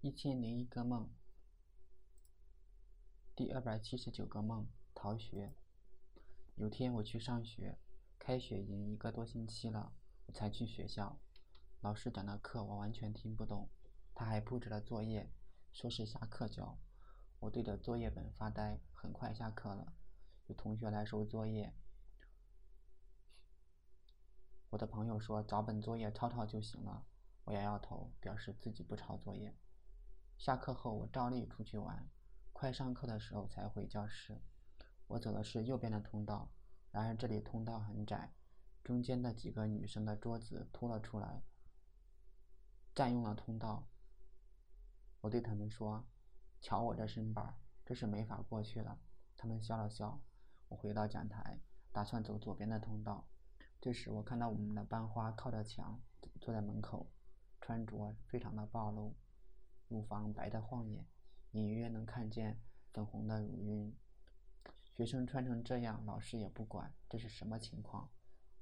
一千零一个梦，第二百七十九个梦，逃学。有天我去上学，开学已经一个多星期了，我才去学校。老师讲的课我完全听不懂，他还布置了作业，说是下课交。我对着作业本发呆。很快下课了，有同学来收作业。我的朋友说找本作业抄抄就行了，我摇摇头，表示自己不抄作业。下课后我照例出去玩，快上课的时候才回教室。我走的是右边的通道，然而这里通道很窄，中间的几个女生的桌子凸了出来，占用了通道。我对他们说：“瞧我这身板，这是没法过去了。”他们笑了笑。我回到讲台，打算走左边的通道。这时，我看到我们的班花靠着墙坐在门口，穿着非常的暴露，乳房白的晃眼，隐约能看见粉红的乳晕。学生穿成这样，老师也不管，这是什么情况？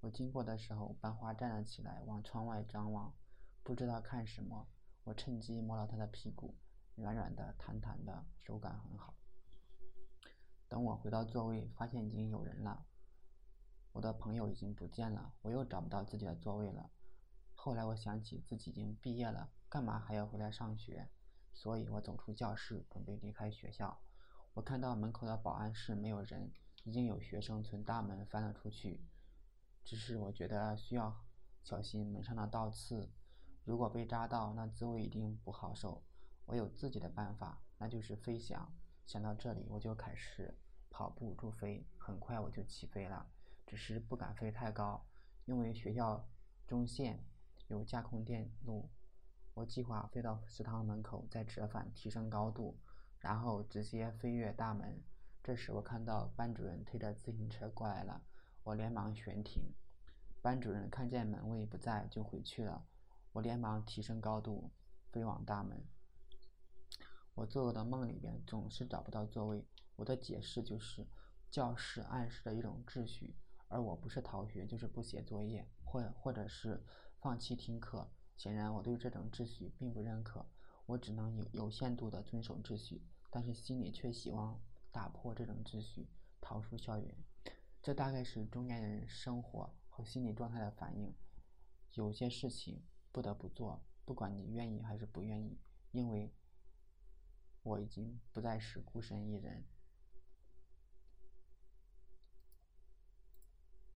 我经过的时候，班花站了起来，往窗外张望，不知道看什么。我趁机摸了她的屁股，软软的、弹弹的，手感很好。等我回到座位，发现已经有人了。我的朋友已经不见了，我又找不到自己的座位了。后来我想起自己已经毕业了，干嘛还要回来上学？所以我走出教室，准备离开学校。我看到门口的保安室没有人，已经有学生从大门翻了出去。只是我觉得需要小心门上的倒刺，如果被扎到，那滋味一定不好受。我有自己的办法，那就是飞翔。想到这里，我就开始跑步助飞，很快我就起飞了。只是不敢飞太高，因为学校中线有架空电路。我计划飞到食堂门口，再折返提升高度，然后直接飞越大门。这时我看到班主任推着自行车过来了，我连忙悬停。班主任看见门卫不在，就回去了。我连忙提升高度，飞往大门。我做过的梦里边总是找不到座位，我的解释就是教室暗示的一种秩序。而我不是逃学，就是不写作业，或或者是放弃听课。显然，我对这种秩序并不认可。我只能有有限度的遵守秩序，但是心里却希望打破这种秩序，逃出校园。这大概是中年人生活和心理状态的反应。有些事情不得不做，不管你愿意还是不愿意，因为我已经不再是孤身一人。